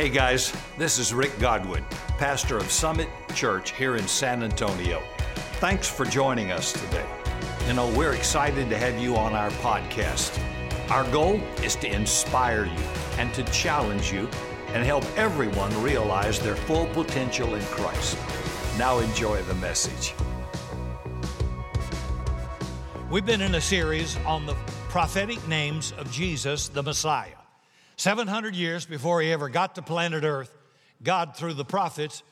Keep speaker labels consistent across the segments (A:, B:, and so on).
A: Hey guys, this is Rick Godwin, pastor of Summit Church here in San Antonio. Thanks for joining us today. You know, we're excited to have you on our podcast. Our goal is to inspire you and to challenge you and help everyone realize their full potential in Christ. Now enjoy the message.
B: We've been in a series on the prophetic names of Jesus, the Messiah. 700 years before he ever got to planet Earth, God, through the prophets,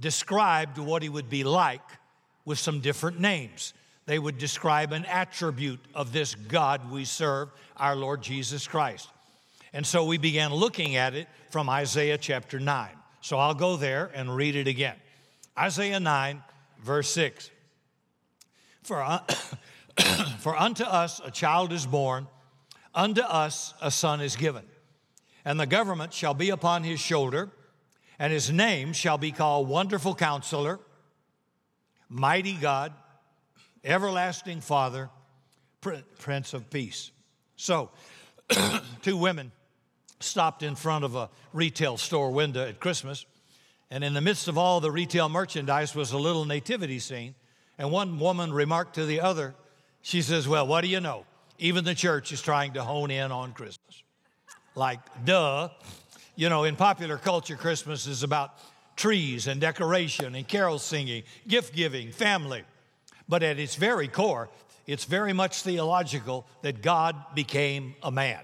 B: described what he would be like with some different names. They would describe an attribute of this God we serve, our Lord Jesus Christ. And so we began looking at it from Isaiah chapter 9. So I'll go there and read it again. Isaiah 9, verse 6. For, uh, for unto us a child is born, unto us a son is given and the government shall be upon his shoulder, and his name shall be called Wonderful Counselor, Mighty God, Everlasting Father, Prince of Peace. So, two women stopped in front of a retail store window at Christmas, and in the midst of all the retail merchandise was a little nativity scene. And one woman remarked to the other, she says, Well, what do you know? Even the church is trying to hone in on Christmas like, duh. You know, in popular culture, Christmas is about trees and decoration and carol singing, gift giving, family. But at its very core, it's very much theological that God became a man.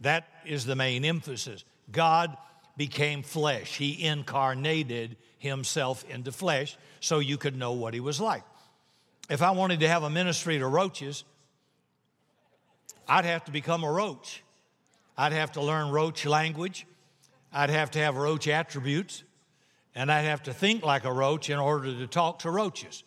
B: That is the main emphasis. God became flesh. He incarnated himself into flesh so you could know what he was like. If I wanted to have a ministry to roaches, I'd have to become a roach. I'd have to learn roach language. I'd have to have roach attributes. And I'd have to think like a roach in order to talk to roaches.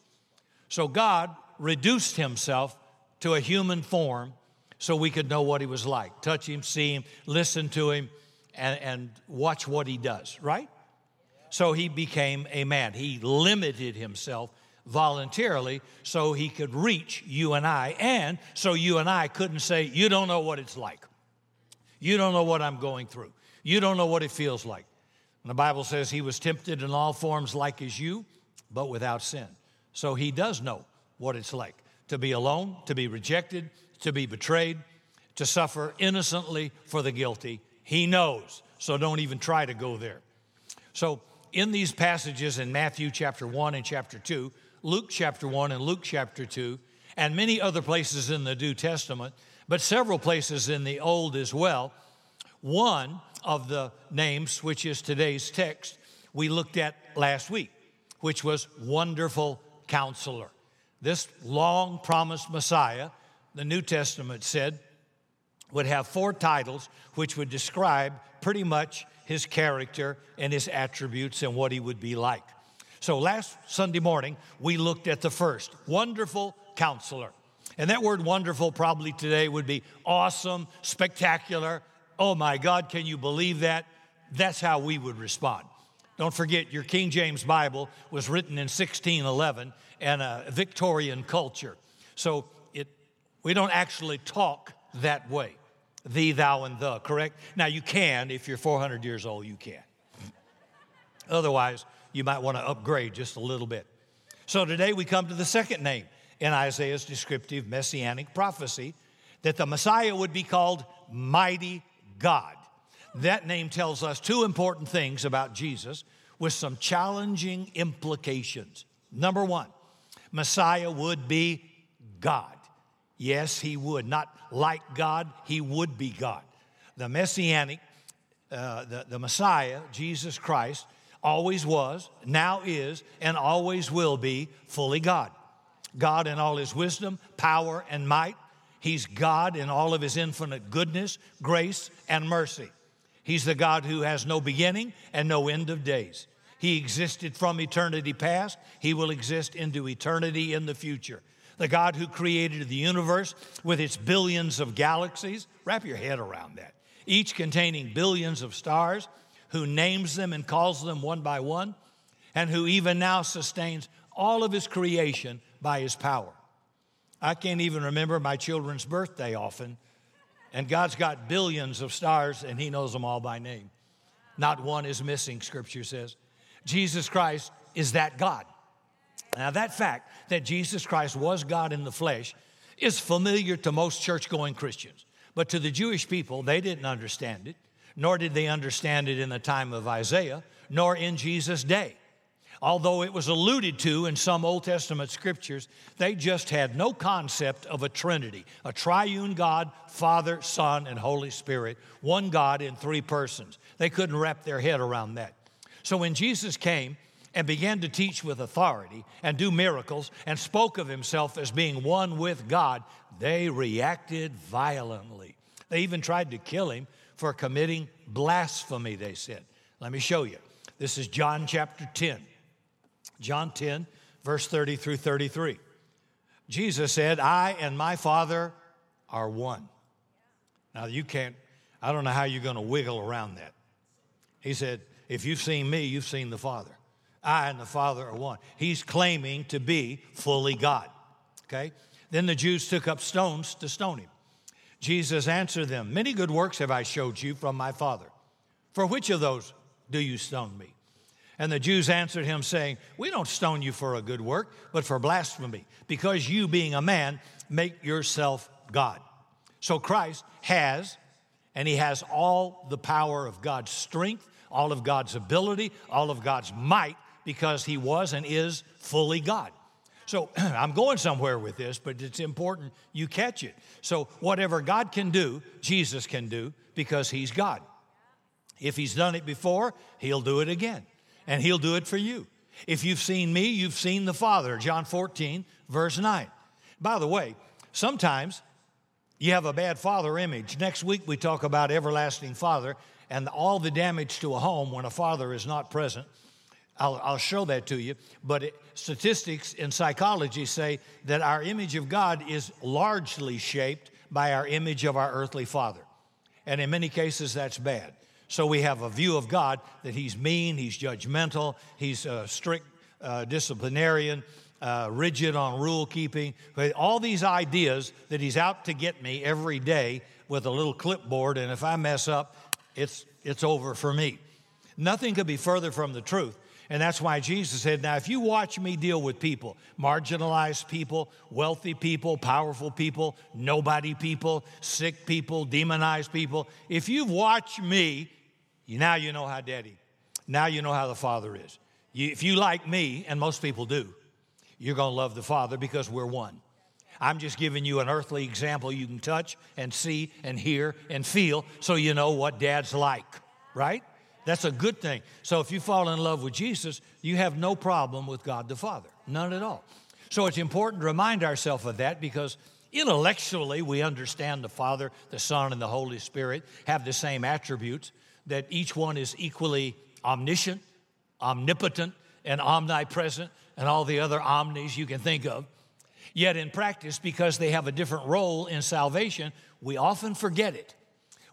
B: So God reduced himself to a human form so we could know what he was like touch him, see him, listen to him, and, and watch what he does, right? So he became a man. He limited himself voluntarily so he could reach you and I, and so you and I couldn't say, You don't know what it's like. You don't know what I'm going through. You don't know what it feels like. And the Bible says he was tempted in all forms like as you, but without sin. So he does know what it's like to be alone, to be rejected, to be betrayed, to suffer innocently for the guilty. He knows. So don't even try to go there. So in these passages in Matthew chapter 1 and chapter 2, Luke chapter 1 and Luke chapter 2, and many other places in the New Testament, but several places in the Old as well. One of the names, which is today's text, we looked at last week, which was Wonderful Counselor. This long promised Messiah, the New Testament said, would have four titles which would describe pretty much his character and his attributes and what he would be like. So last Sunday morning, we looked at the first Wonderful Counselor. And that word wonderful probably today would be awesome, spectacular. Oh my God, can you believe that? That's how we would respond. Don't forget, your King James Bible was written in 1611 and a Victorian culture. So it, we don't actually talk that way thee, thou, and the, correct? Now you can, if you're 400 years old, you can. Otherwise, you might want to upgrade just a little bit. So today we come to the second name in Isaiah's descriptive messianic prophecy that the Messiah would be called Mighty God. That name tells us two important things about Jesus with some challenging implications. Number one, Messiah would be God. Yes, he would. Not like God, he would be God. The Messianic, uh, the, the Messiah, Jesus Christ, always was, now is, and always will be fully God. God in all his wisdom, power, and might. He's God in all of his infinite goodness, grace, and mercy. He's the God who has no beginning and no end of days. He existed from eternity past. He will exist into eternity in the future. The God who created the universe with its billions of galaxies, wrap your head around that, each containing billions of stars, who names them and calls them one by one, and who even now sustains all of his creation by his power. I can't even remember my children's birthday often, and God's got billions of stars and he knows them all by name. Not one is missing, scripture says. Jesus Christ is that God. Now, that fact that Jesus Christ was God in the flesh is familiar to most church going Christians. But to the Jewish people, they didn't understand it, nor did they understand it in the time of Isaiah, nor in Jesus' day. Although it was alluded to in some Old Testament scriptures, they just had no concept of a Trinity, a triune God, Father, Son, and Holy Spirit, one God in three persons. They couldn't wrap their head around that. So when Jesus came, and began to teach with authority and do miracles and spoke of himself as being one with God, they reacted violently. They even tried to kill him for committing blasphemy, they said. Let me show you. This is John chapter 10. John 10, verse 30 through 33. Jesus said, I and my Father are one. Now, you can't, I don't know how you're going to wiggle around that. He said, If you've seen me, you've seen the Father. I and the Father are one. He's claiming to be fully God. Okay? Then the Jews took up stones to stone him. Jesus answered them, Many good works have I showed you from my Father. For which of those do you stone me? And the Jews answered him, saying, We don't stone you for a good work, but for blasphemy, because you, being a man, make yourself God. So Christ has, and he has all the power of God's strength, all of God's ability, all of God's might, because he was and is fully God. So I'm going somewhere with this, but it's important you catch it. So, whatever God can do, Jesus can do because he's God. If he's done it before, he'll do it again and He'll do it for you. If you've seen me, you've seen the Father. John 14, verse 9. By the way, sometimes you have a bad father image. Next week, we talk about everlasting father and all the damage to a home when a father is not present. I'll, I'll show that to you. But it, statistics in psychology say that our image of God is largely shaped by our image of our earthly father. And in many cases, that's bad. So we have a view of God that He's mean, He's judgmental, He's a strict uh, disciplinarian, uh, rigid on rule keeping. All these ideas that He's out to get me every day with a little clipboard, and if I mess up, it's, it's over for me. Nothing could be further from the truth. And that's why Jesus said, Now, if you watch me deal with people, marginalized people, wealthy people, powerful people, nobody people, sick people, demonized people, if you've watched me now you know how daddy, now you know how the father is. You, if you like me, and most people do, you're going to love the father because we're one. I'm just giving you an earthly example you can touch and see and hear and feel so you know what dad's like, right? That's a good thing. So if you fall in love with Jesus, you have no problem with God the Father, none at all. So it's important to remind ourselves of that because intellectually we understand the Father, the Son, and the Holy Spirit have the same attributes that each one is equally omniscient, omnipotent, and omnipresent, and all the other omnis you can think of. Yet in practice, because they have a different role in salvation, we often forget it.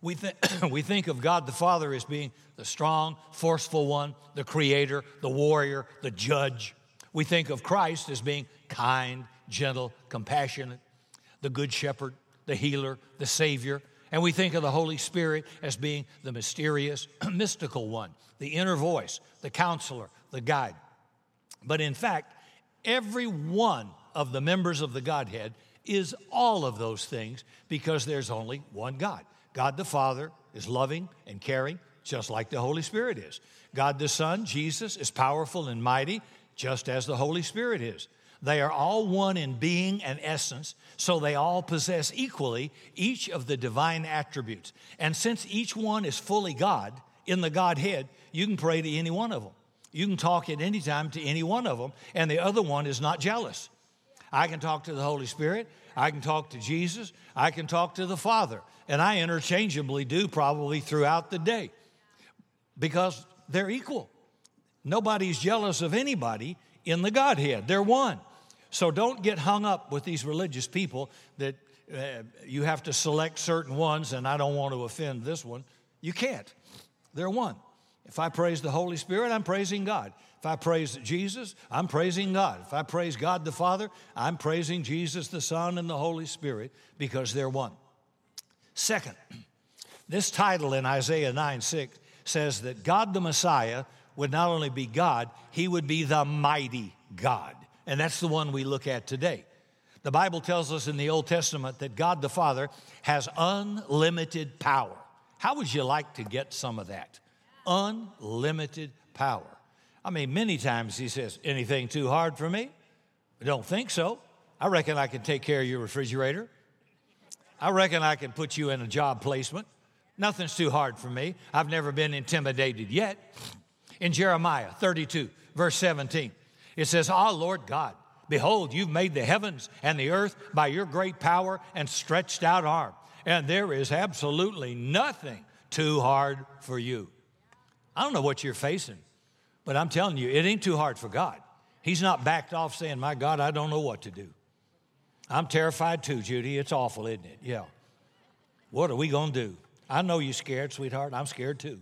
B: We, th- we think of God the Father as being the strong, forceful one, the creator, the warrior, the judge. We think of Christ as being kind, gentle, compassionate, the good shepherd, the healer, the savior, and we think of the Holy Spirit as being the mysterious, mystical one, the inner voice, the counselor, the guide. But in fact, every one of the members of the Godhead is all of those things because there's only one God. God the Father is loving and caring, just like the Holy Spirit is. God the Son, Jesus, is powerful and mighty, just as the Holy Spirit is. They are all one in being and essence, so they all possess equally each of the divine attributes. And since each one is fully God in the Godhead, you can pray to any one of them. You can talk at any time to any one of them, and the other one is not jealous. I can talk to the Holy Spirit, I can talk to Jesus, I can talk to the Father, and I interchangeably do probably throughout the day because they're equal. Nobody's jealous of anybody in the Godhead, they're one. So don't get hung up with these religious people that uh, you have to select certain ones, and I don't want to offend this one. You can't. They're one. If I praise the Holy Spirit, I'm praising God. If I praise Jesus, I'm praising God. If I praise God the Father, I'm praising Jesus the Son and the Holy Spirit because they're one. Second, this title in Isaiah 9 6 says that God the Messiah would not only be God, he would be the mighty God. And that's the one we look at today. The Bible tells us in the Old Testament that God the Father has unlimited power. How would you like to get some of that? Unlimited power. I mean, many times he says, Anything too hard for me? I don't think so. I reckon I can take care of your refrigerator. I reckon I can put you in a job placement. Nothing's too hard for me. I've never been intimidated yet. In Jeremiah 32, verse 17, it says, Ah, Lord God, behold, you've made the heavens and the earth by your great power and stretched out arm, and there is absolutely nothing too hard for you. I don't know what you're facing, but I'm telling you, it ain't too hard for God. He's not backed off saying, My God, I don't know what to do. I'm terrified too, Judy. It's awful, isn't it? Yeah. What are we going to do? I know you're scared, sweetheart. I'm scared too.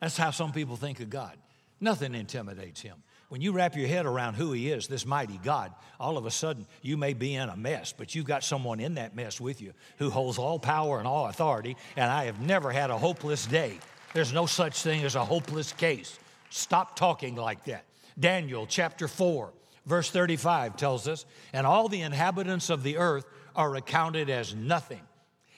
B: That's how some people think of God. Nothing intimidates him. When you wrap your head around who he is, this mighty God, all of a sudden you may be in a mess, but you've got someone in that mess with you who holds all power and all authority. And I have never had a hopeless day. There's no such thing as a hopeless case. Stop talking like that. Daniel chapter 4, verse 35 tells us, and all the inhabitants of the earth are accounted as nothing.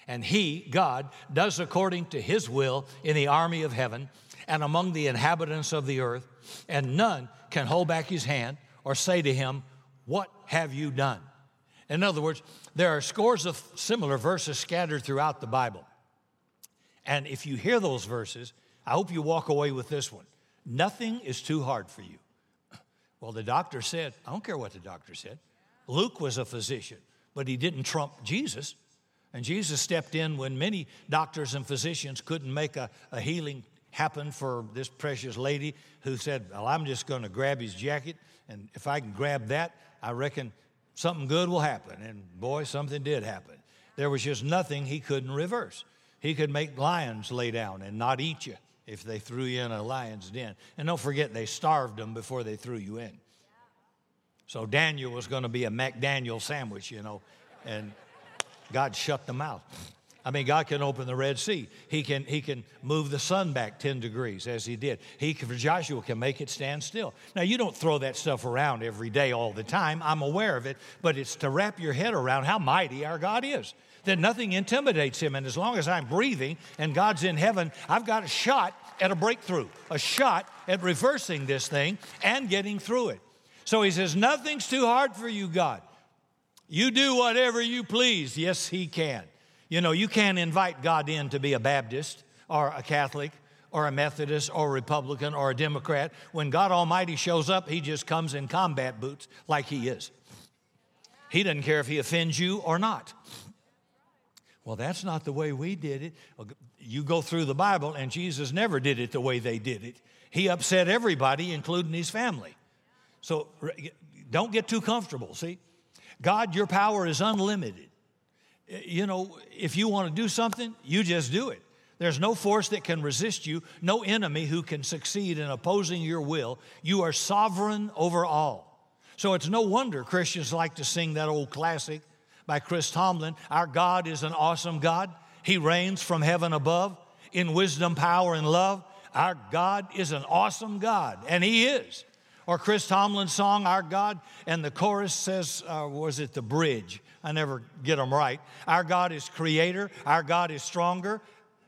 B: And he, God, does according to his will in the army of heaven and among the inhabitants of the earth, and none can hold back his hand or say to him, What have you done? In other words, there are scores of similar verses scattered throughout the Bible. And if you hear those verses, I hope you walk away with this one. Nothing is too hard for you. Well, the doctor said, I don't care what the doctor said. Luke was a physician, but he didn't trump Jesus. And Jesus stepped in when many doctors and physicians couldn't make a, a healing happen for this precious lady who said, Well, I'm just going to grab his jacket, and if I can grab that, I reckon something good will happen. And boy, something did happen. There was just nothing he couldn't reverse. He could make lions lay down and not eat you if they threw you in a lion's den. And don't forget, they starved them before they threw you in. So Daniel was going to be a McDaniel sandwich, you know, and God shut the out. I mean, God can open the Red Sea. He can, he can move the sun back 10 degrees as he did. He, for Joshua, can make it stand still. Now, you don't throw that stuff around every day all the time. I'm aware of it, but it's to wrap your head around how mighty our God is. That nothing intimidates him. And as long as I'm breathing and God's in heaven, I've got a shot at a breakthrough, a shot at reversing this thing and getting through it. So he says, Nothing's too hard for you, God. You do whatever you please. Yes, He can. You know, you can't invite God in to be a Baptist or a Catholic or a Methodist or a Republican or a Democrat. When God Almighty shows up, He just comes in combat boots like He is. He doesn't care if He offends you or not. Well, that's not the way we did it. You go through the Bible, and Jesus never did it the way they did it. He upset everybody, including His family. So don't get too comfortable, see? God, your power is unlimited. You know, if you want to do something, you just do it. There's no force that can resist you, no enemy who can succeed in opposing your will. You are sovereign over all. So it's no wonder Christians like to sing that old classic by Chris Tomlin Our God is an awesome God. He reigns from heaven above in wisdom, power, and love. Our God is an awesome God, and He is. Or Chris Tomlin's song, Our God, and the chorus says, uh, was it the bridge? I never get them right. Our God is creator, our God is stronger,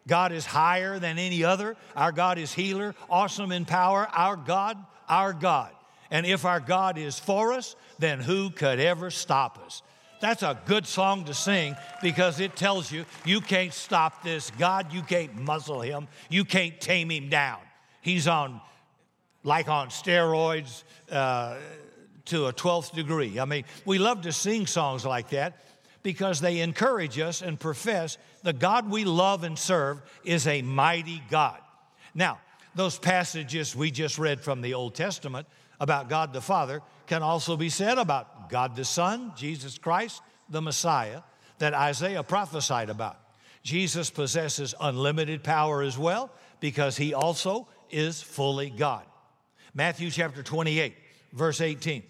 B: God is higher than any other, our God is healer, awesome in power, our God, our God. And if our God is for us, then who could ever stop us? That's a good song to sing because it tells you you can't stop this God, you can't muzzle him, you can't tame him down. He's on like on steroids uh, to a 12th degree. I mean, we love to sing songs like that because they encourage us and profess the God we love and serve is a mighty God. Now, those passages we just read from the Old Testament about God the Father can also be said about God the Son, Jesus Christ, the Messiah, that Isaiah prophesied about. Jesus possesses unlimited power as well because he also is fully God. Matthew chapter 28, verse 18.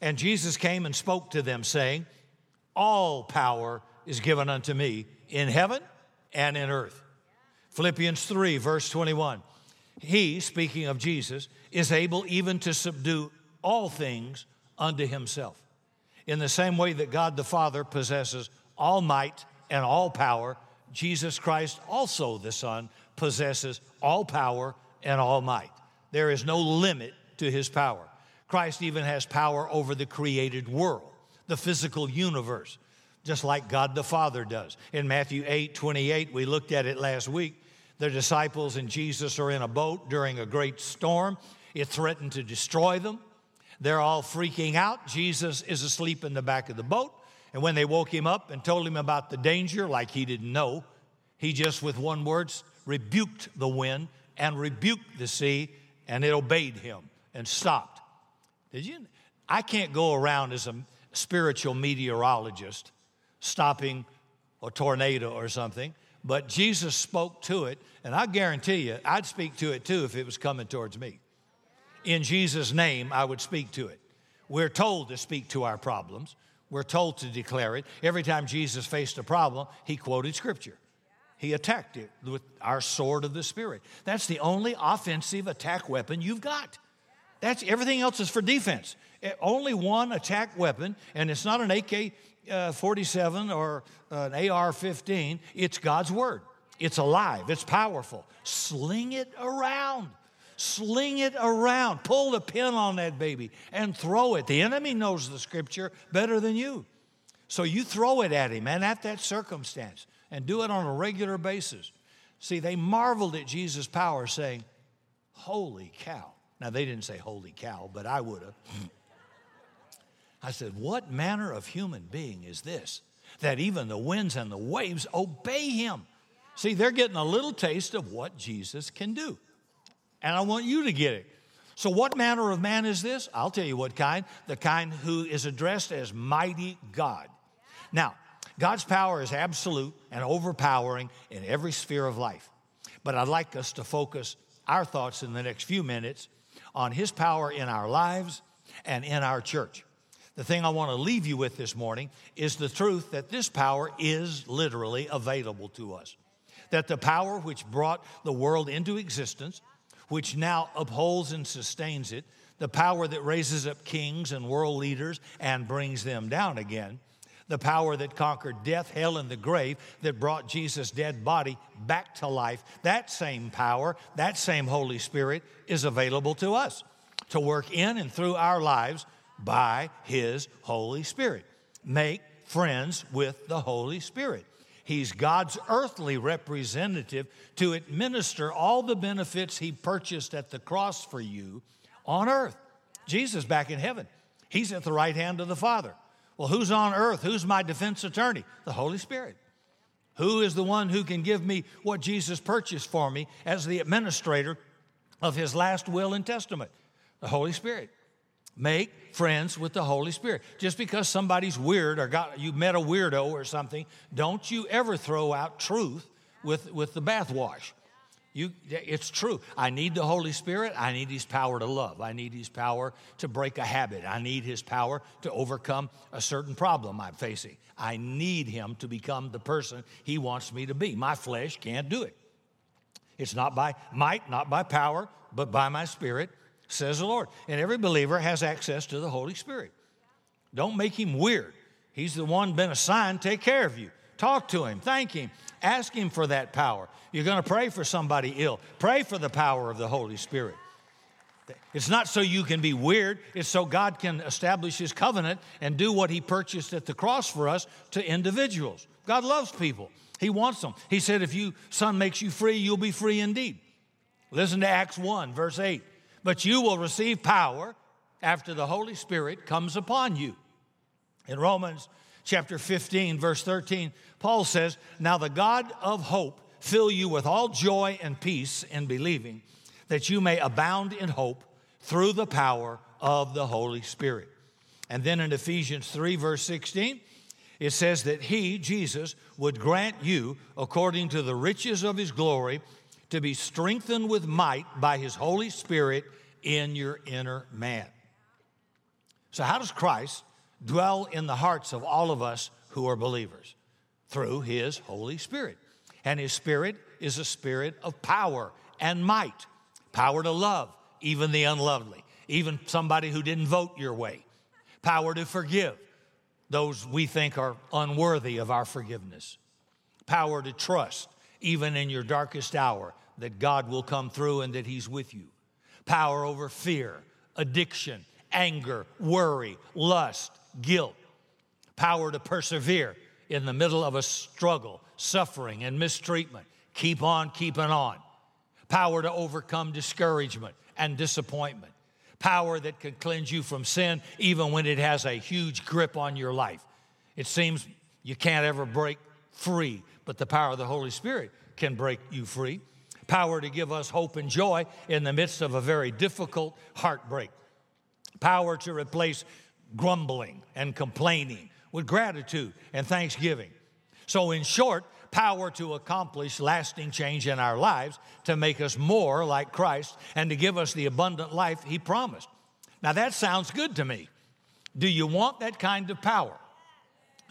B: And Jesus came and spoke to them, saying, All power is given unto me in heaven and in earth. Philippians 3, verse 21. He, speaking of Jesus, is able even to subdue all things unto himself. In the same way that God the Father possesses all might and all power, Jesus Christ, also the Son, possesses all power and all might. There is no limit to his power. Christ even has power over the created world, the physical universe, just like God the Father does. In Matthew 8 28, we looked at it last week. The disciples and Jesus are in a boat during a great storm. It threatened to destroy them. They're all freaking out. Jesus is asleep in the back of the boat. And when they woke him up and told him about the danger, like he didn't know, he just, with one word, rebuked the wind and rebuked the sea, and it obeyed him and stopped. Did you? I can't go around as a spiritual meteorologist stopping a tornado or something, but Jesus spoke to it, and I guarantee you, I'd speak to it too if it was coming towards me. In Jesus' name, I would speak to it. We're told to speak to our problems. We're told to declare it. Every time Jesus faced a problem, he quoted scripture. He attacked it with our sword of the Spirit. That's the only offensive attack weapon you've got. That's everything else is for defense. Eh, only one attack weapon, and it's not an AK uh, 47 or an AR 15, it's God's Word. It's alive, it's powerful. Sling it around. Sling it around. Pull the pin on that baby and throw it. The enemy knows the scripture better than you. So you throw it at him and at that circumstance and do it on a regular basis. See, they marveled at Jesus' power, saying, Holy cow. Now, they didn't say holy cow, but I would have. I said, What manner of human being is this that even the winds and the waves obey him? See, they're getting a little taste of what Jesus can do. And I want you to get it. So, what manner of man is this? I'll tell you what kind the kind who is addressed as mighty God. Now, God's power is absolute and overpowering in every sphere of life. But I'd like us to focus our thoughts in the next few minutes on His power in our lives and in our church. The thing I want to leave you with this morning is the truth that this power is literally available to us. That the power which brought the world into existence, which now upholds and sustains it, the power that raises up kings and world leaders and brings them down again, the power that conquered death, hell, and the grave, that brought Jesus' dead body back to life, that same power, that same Holy Spirit is available to us to work in and through our lives by His Holy Spirit. Make friends with the Holy Spirit. He's God's earthly representative to administer all the benefits He purchased at the cross for you on earth. Jesus back in heaven. He's at the right hand of the Father. Well, who's on earth? Who's my defense attorney? The Holy Spirit. Who is the one who can give me what Jesus purchased for me as the administrator of his last will and testament? The Holy Spirit. Make friends with the Holy Spirit. Just because somebody's weird or got you met a weirdo or something, don't you ever throw out truth with, with the bathwash. You, it's true. I need the Holy Spirit. I need His power to love. I need His power to break a habit. I need His power to overcome a certain problem I'm facing. I need Him to become the person He wants me to be. My flesh can't do it. It's not by might, not by power, but by my Spirit, says the Lord. And every believer has access to the Holy Spirit. Don't make Him weird. He's the one been assigned to take care of you. Talk to Him, thank Him, ask Him for that power. You're going to pray for somebody ill. Pray for the power of the Holy Spirit. It's not so you can be weird, it's so God can establish His covenant and do what He purchased at the cross for us to individuals. God loves people, He wants them. He said, If you, Son makes you free, you'll be free indeed. Listen to Acts 1, verse 8. But you will receive power after the Holy Spirit comes upon you. In Romans chapter 15, verse 13, Paul says, Now the God of hope fill you with all joy and peace in believing, that you may abound in hope through the power of the Holy Spirit. And then in Ephesians 3, verse 16, it says that He, Jesus, would grant you, according to the riches of His glory, to be strengthened with might by His Holy Spirit in your inner man. So, how does Christ dwell in the hearts of all of us who are believers? Through His Holy Spirit. And His Spirit is a spirit of power and might. power to love even the unlovely, even somebody who didn't vote your way, power to forgive those we think are unworthy of our forgiveness, power to trust even in your darkest hour that God will come through and that He's with you, power over fear, addiction, anger, worry, lust, guilt, power to persevere in the middle of a struggle, suffering, and mistreatment. Keep on keeping on. Power to overcome discouragement and disappointment. Power that can cleanse you from sin even when it has a huge grip on your life. It seems you can't ever break free, but the power of the Holy Spirit can break you free. Power to give us hope and joy in the midst of a very difficult heartbreak. Power to replace grumbling and complaining with gratitude and thanksgiving. So, in short, power to accomplish lasting change in our lives, to make us more like Christ, and to give us the abundant life He promised. Now, that sounds good to me. Do you want that kind of power?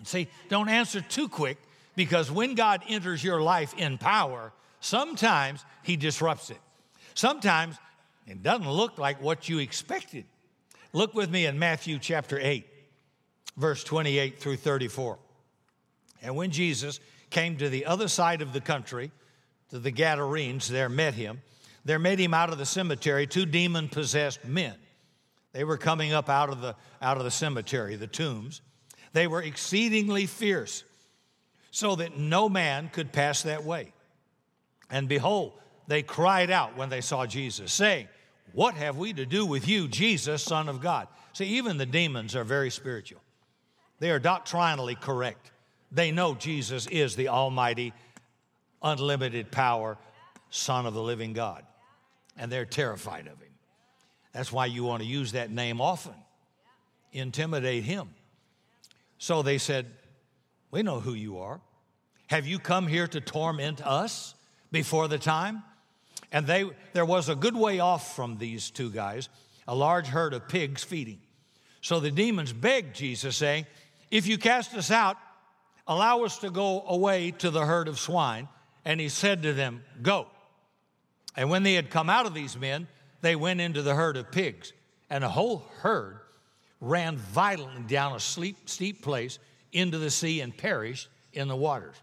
B: See, don't answer too quick because when God enters your life in power, sometimes He disrupts it. Sometimes it doesn't look like what you expected. Look with me in Matthew chapter 8, verse 28 through 34. And when Jesus came to the other side of the country, to the Gadarenes, there met him. There met him out of the cemetery two demon possessed men. They were coming up out of, the, out of the cemetery, the tombs. They were exceedingly fierce, so that no man could pass that way. And behold, they cried out when they saw Jesus, saying, What have we to do with you, Jesus, Son of God? See, even the demons are very spiritual, they are doctrinally correct. They know Jesus is the Almighty, unlimited power Son of the living God. And they're terrified of him. That's why you want to use that name often, intimidate him. So they said, We know who you are. Have you come here to torment us before the time? And they, there was a good way off from these two guys, a large herd of pigs feeding. So the demons begged Jesus, saying, If you cast us out, Allow us to go away to the herd of swine. And he said to them, Go. And when they had come out of these men, they went into the herd of pigs. And the whole herd ran violently down a steep, steep place into the sea and perished in the waters.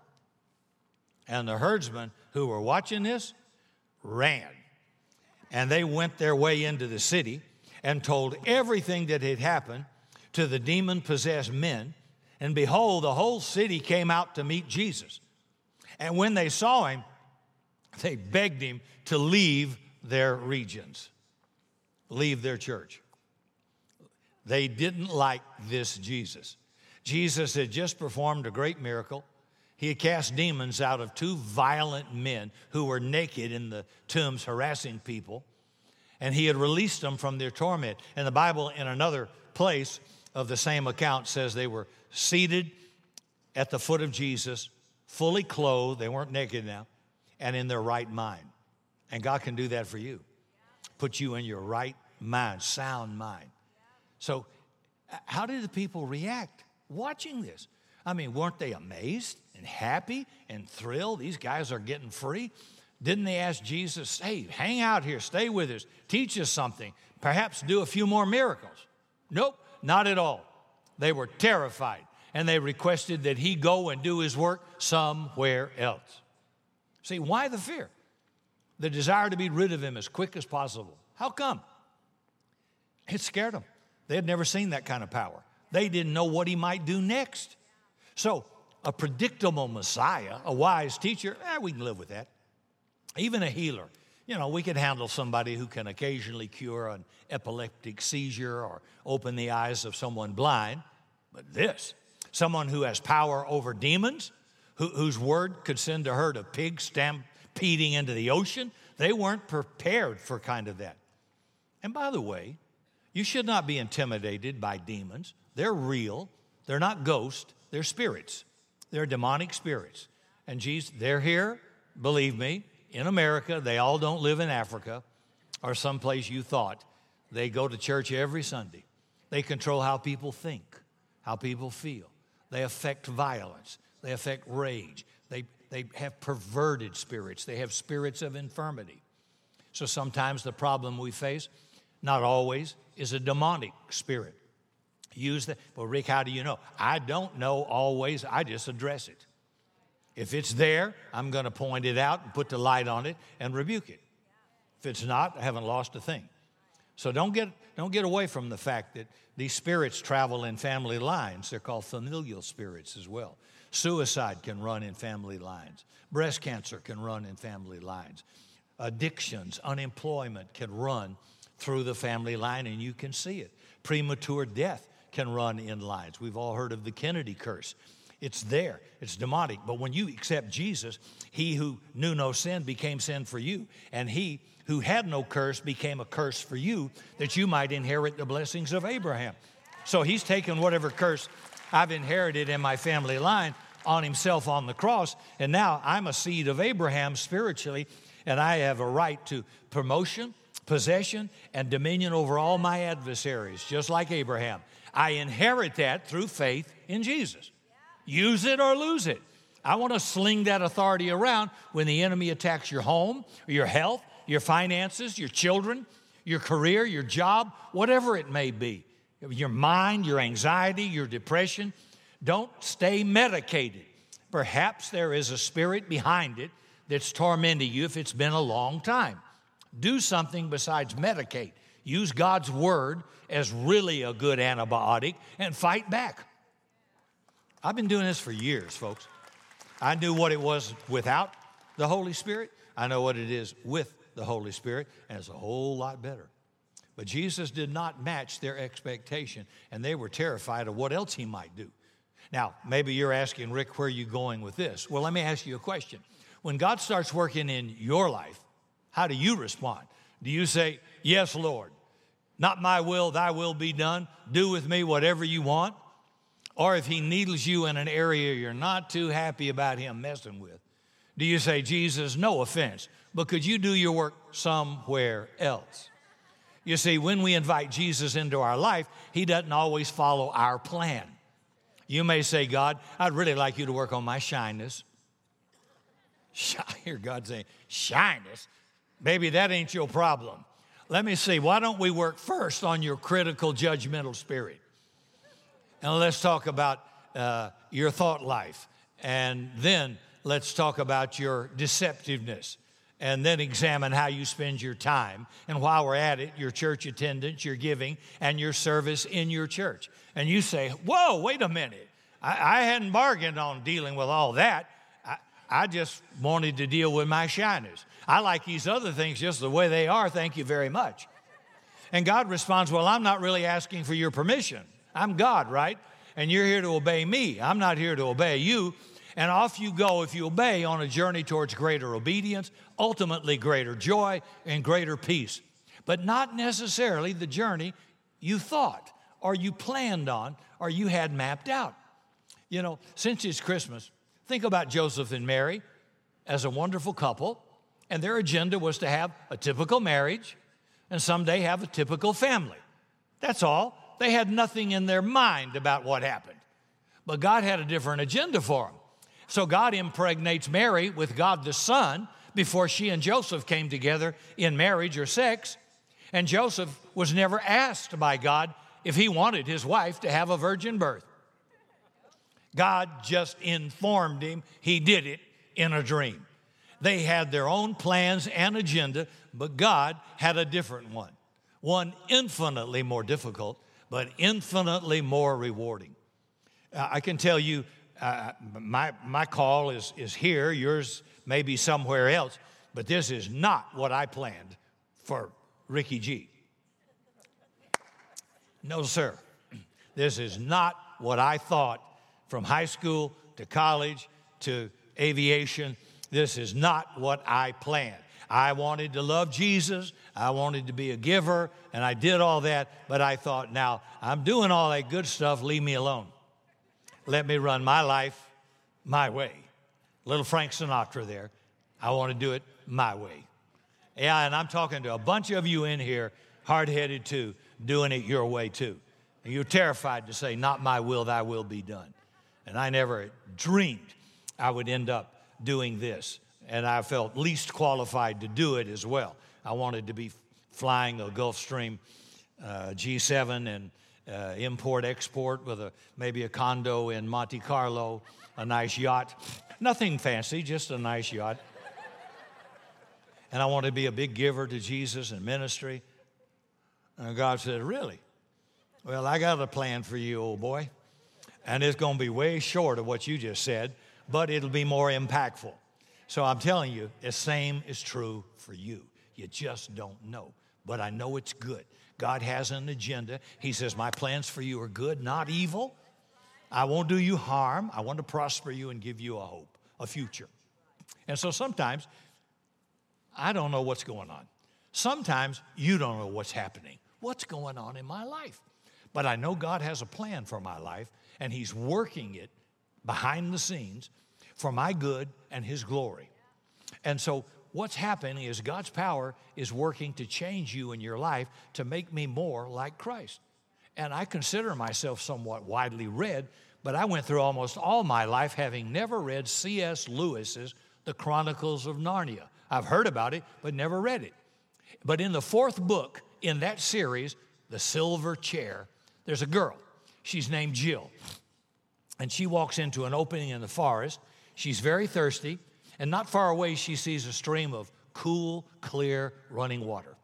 B: And the herdsmen who were watching this ran. And they went their way into the city and told everything that had happened to the demon possessed men and behold, the whole city came out to meet Jesus. And when they saw him, they begged him to leave their regions, leave their church. They didn't like this Jesus. Jesus had just performed a great miracle. He had cast demons out of two violent men who were naked in the tombs harassing people, and he had released them from their torment. And the Bible, in another place of the same account, says they were seated at the foot of Jesus, fully clothed, they weren't naked now, and in their right mind. And God can do that for you. Put you in your right mind, sound mind. So, how did the people react watching this? I mean, weren't they amazed and happy and thrilled? These guys are getting free. Didn't they ask Jesus, hey, hang out here, stay with us, teach us something, perhaps do a few more miracles? Nope, not at all. They were terrified and they requested that he go and do his work somewhere else. See, why the fear? The desire to be rid of him as quick as possible. How come? It scared them. They had never seen that kind of power. They didn't know what he might do next. So, a predictable Messiah, a wise teacher, eh, we can live with that. Even a healer. You know, we can handle somebody who can occasionally cure an epileptic seizure or open the eyes of someone blind. But this, someone who has power over demons, who, whose word could send a herd of pigs stampeding into the ocean, they weren't prepared for kind of that. And by the way, you should not be intimidated by demons. They're real, they're not ghosts, they're spirits. They're demonic spirits. And Jesus, they're here, believe me, in America. They all don't live in Africa or someplace you thought. They go to church every Sunday. They control how people think how people feel. They affect violence, they affect rage, they, they have perverted spirits, they have spirits of infirmity. So sometimes the problem we face, not always, is a demonic spirit. Use that. Well, Rick, how do you know? I don't know always. I just address it. If it's there, I'm going to point it out and put the light on it and rebuke it. If it's not, I haven't lost a thing. So don't get, don't get away from the fact that these spirits travel in family lines. They're called familial spirits as well. Suicide can run in family lines. Breast cancer can run in family lines. Addictions, unemployment can run through the family line, and you can see it. Premature death can run in lines. We've all heard of the Kennedy curse. It's there, it's demonic. But when you accept Jesus, he who knew no sin became sin for you, and he who had no curse became a curse for you that you might inherit the blessings of Abraham. So he's taken whatever curse I've inherited in my family line on himself on the cross, and now I'm a seed of Abraham spiritually, and I have a right to promotion, possession, and dominion over all my adversaries, just like Abraham. I inherit that through faith in Jesus. Use it or lose it. I want to sling that authority around when the enemy attacks your home, your health, your finances, your children, your career, your job, whatever it may be. Your mind, your anxiety, your depression. Don't stay medicated. Perhaps there is a spirit behind it that's tormenting you if it's been a long time. Do something besides medicate. Use God's word as really a good antibiotic and fight back. I've been doing this for years, folks. I knew what it was without the Holy Spirit. I know what it is with the Holy Spirit, and it's a whole lot better. But Jesus did not match their expectation, and they were terrified of what else he might do. Now, maybe you're asking, Rick, where are you going with this? Well, let me ask you a question. When God starts working in your life, how do you respond? Do you say, Yes, Lord, not my will, thy will be done. Do with me whatever you want. Or if he needles you in an area you're not too happy about him messing with, do you say, Jesus, no offense, but could you do your work somewhere else? You see, when we invite Jesus into our life, he doesn't always follow our plan. You may say, God, I'd really like you to work on my shyness. I hear God saying, shyness? Baby, that ain't your problem. Let me see, why don't we work first on your critical judgmental spirit? And let's talk about uh, your thought life. And then let's talk about your deceptiveness. And then examine how you spend your time. And while we're at it, your church attendance, your giving, and your service in your church. And you say, Whoa, wait a minute. I, I hadn't bargained on dealing with all that. I, just wanted to deal with my shyness. I like these other things just the way they are. Thank you very much. And God responds, Well, I'm not really asking for your permission. I'm God, right? And you're here to obey me. I'm not here to obey you. And off you go if you obey on a journey towards greater obedience, ultimately greater joy and greater peace. But not necessarily the journey you thought or you planned on or you had mapped out. You know, since it's Christmas, think about Joseph and Mary as a wonderful couple, and their agenda was to have a typical marriage and someday have a typical family. That's all. They had nothing in their mind about what happened. But God had a different agenda for them. So God impregnates Mary with God the Son before she and Joseph came together in marriage or sex. And Joseph was never asked by God if he wanted his wife to have a virgin birth. God just informed him he did it in a dream. They had their own plans and agenda, but God had a different one, one infinitely more difficult but infinitely more rewarding. Uh, I can tell you, uh, my, my call is, is here, yours may be somewhere else, but this is not what I planned for Ricky G. No, sir. This is not what I thought from high school to college to aviation. This is not what I planned. I wanted to love Jesus. I wanted to be a giver, and I did all that, but I thought, now I'm doing all that good stuff, leave me alone. Let me run my life my way. Little Frank Sinatra there. I want to do it my way. Yeah, and I'm talking to a bunch of you in here, hard headed too, doing it your way too. And you're terrified to say, Not my will, thy will be done. And I never dreamed I would end up doing this and I felt least qualified to do it as well. I wanted to be flying a Gulfstream uh, G7 and uh, import export with a maybe a condo in Monte Carlo, a nice yacht. Nothing fancy, just a nice yacht. And I wanted to be a big giver to Jesus and ministry. And God said, Really? Well, I got a plan for you, old boy. And it's going to be way short of what you just said, but it'll be more impactful. So I'm telling you, the same is true for you. You just don't know. But I know it's good. God has an agenda. He says, My plans for you are good, not evil. I won't do you harm. I want to prosper you and give you a hope, a future. And so sometimes I don't know what's going on. Sometimes you don't know what's happening. What's going on in my life? But I know God has a plan for my life, and He's working it behind the scenes for my good and His glory. And so, what's happening is God's power is working to change you in your life to make me more like Christ. And I consider myself somewhat widely read, but I went through almost all my life having never read C.S. Lewis's The Chronicles of Narnia. I've heard about it, but never read it. But in the fourth book in that series, The Silver Chair, there's a girl. She's named Jill. And she walks into an opening in the forest. She's very thirsty, and not far away, she sees a stream of cool, clear running water.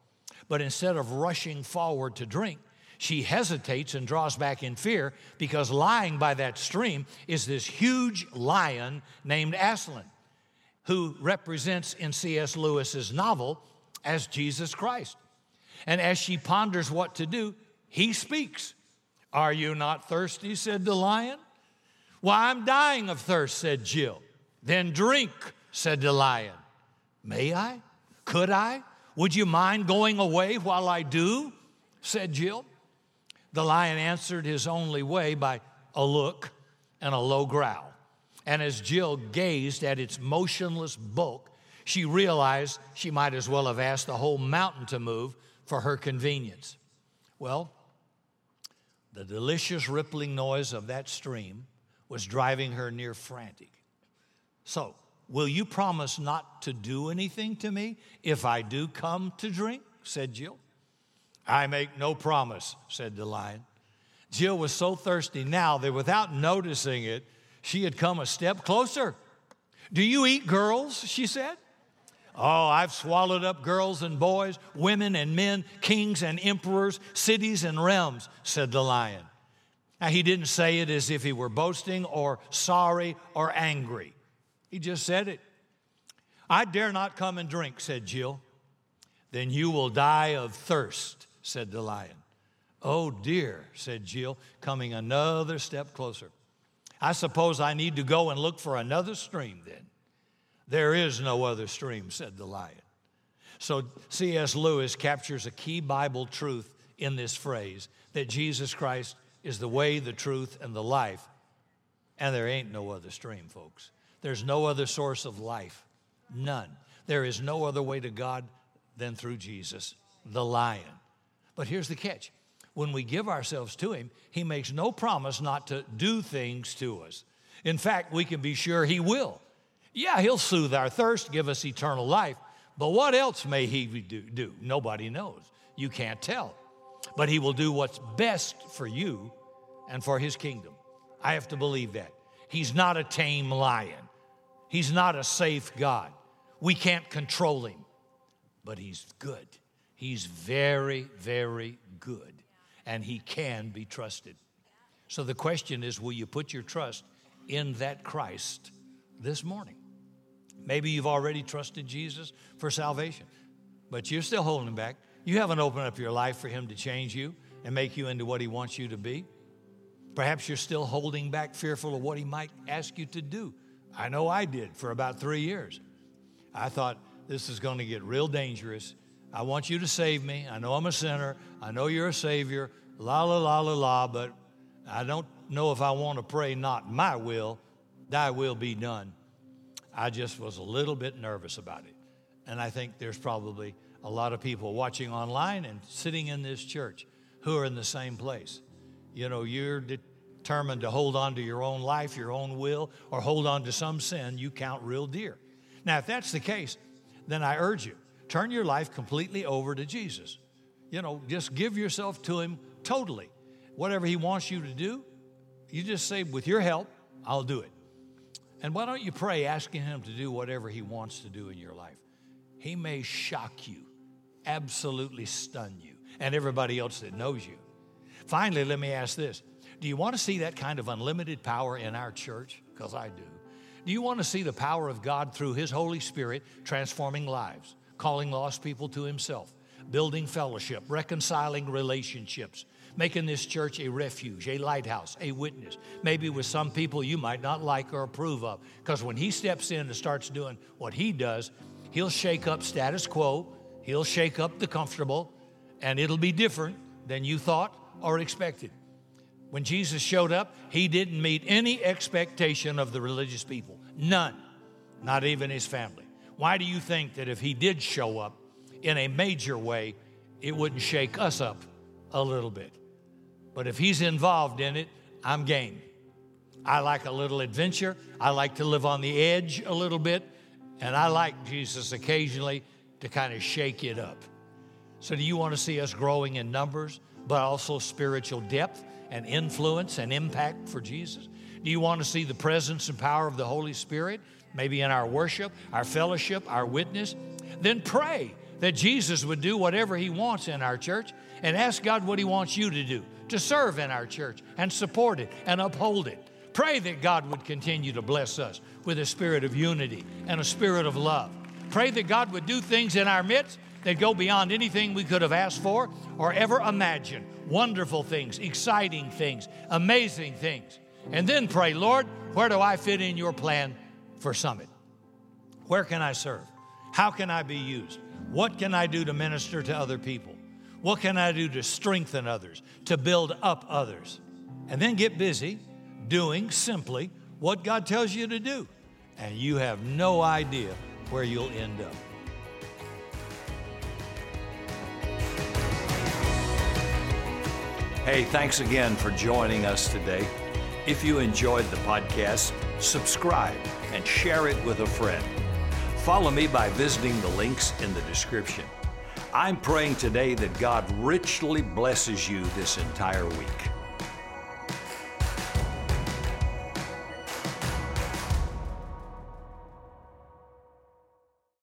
B: But instead of rushing forward to drink, she hesitates and draws back in fear because lying by that stream is this huge lion named Aslan, who represents in C.S. Lewis's novel as Jesus Christ. And as she ponders what to do, he speaks. Are you not thirsty? said the lion. Why, I'm dying of thirst, said Jill. Then drink, said the lion. May I? Could I? Would you mind going away while I do? said Jill. The lion answered his only way by a look and a low growl. And as Jill gazed at its motionless bulk, she realized she might as well have asked the whole mountain to move for her convenience. Well, the delicious rippling noise of that stream was driving her near frantic. So, will you promise not to do anything to me if I do come to drink? said Jill. I make no promise, said the lion. Jill was so thirsty now that without noticing it, she had come a step closer. Do you eat girls? she said. Oh, I've swallowed up girls and boys, women and men, kings and emperors, cities and realms, said the lion. Now, he didn't say it as if he were boasting or sorry or angry. He just said it. I dare not come and drink, said Jill. Then you will die of thirst, said the lion. Oh dear, said Jill, coming another step closer. I suppose I need to go and look for another stream then. There is no other stream, said the lion. So C.S. Lewis captures a key Bible truth in this phrase that Jesus Christ is the way, the truth, and the life. And there ain't no other stream, folks. There's no other source of life. None. There is no other way to God than through Jesus, the lion. But here's the catch when we give ourselves to Him, He makes no promise not to do things to us. In fact, we can be sure He will. Yeah, he'll soothe our thirst, give us eternal life. But what else may he do? Nobody knows. You can't tell. But he will do what's best for you and for his kingdom. I have to believe that. He's not a tame lion, he's not a safe God. We can't control him, but he's good. He's very, very good, and he can be trusted. So the question is will you put your trust in that Christ this morning? Maybe you've already trusted Jesus for salvation, but you're still holding back. You haven't opened up your life for Him to change you and make you into what He wants you to be. Perhaps you're still holding back, fearful of what He might ask you to do. I know I did for about three years. I thought this is going to get real dangerous. I want you to save me. I know I'm a sinner. I know you're a Savior. La, la, la, la, la, but I don't know if I want to pray, not my will, thy will be done. I just was a little bit nervous about it. And I think there's probably a lot of people watching online and sitting in this church who are in the same place. You know, you're determined to hold on to your own life, your own will, or hold on to some sin you count real dear. Now, if that's the case, then I urge you, turn your life completely over to Jesus. You know, just give yourself to Him totally. Whatever He wants you to do, you just say, with your help, I'll do it. And why don't you pray asking Him to do whatever He wants to do in your life? He may shock you, absolutely stun you, and everybody else that knows you. Finally, let me ask this Do you want to see that kind of unlimited power in our church? Because I do. Do you want to see the power of God through His Holy Spirit transforming lives, calling lost people to Himself, building fellowship, reconciling relationships, making this church a refuge, a lighthouse, a witness, maybe with some people you might not like or approve of? Because when He steps in and starts doing what He does, He'll shake up status quo, He'll shake up the comfortable, and it'll be different than you thought or expected. When Jesus showed up, he didn't meet any expectation of the religious people. None. Not even his family. Why do you think that if he did show up in a major way, it wouldn't shake us up a little bit? But if he's involved in it, I'm game. I like a little adventure. I like to live on the edge a little bit. And I like Jesus occasionally to kind of shake it up. So, do you want to see us growing in numbers, but also spiritual depth and influence and impact for Jesus? Do you want to see the presence and power of the Holy Spirit, maybe in our worship, our fellowship, our witness? Then pray that Jesus would do whatever He wants in our church and ask God what He wants you to do to serve in our church and support it and uphold it. Pray that God would continue to bless us with a spirit of unity and a spirit of love. Pray that God would do things in our midst that go beyond anything we could have asked for or ever imagined. Wonderful things, exciting things, amazing things. And then pray, Lord, where do I fit in your plan for Summit? Where can I serve? How can I be used? What can I do to minister to other people? What can I do to strengthen others, to build up others? And then get busy doing simply what God tells you to do. And you have no idea where you'll end up.
A: Hey, thanks again for joining us today. If you enjoyed the podcast, subscribe and share it with a friend. Follow me by visiting the links in the description. I'm praying today that God richly blesses you this entire week.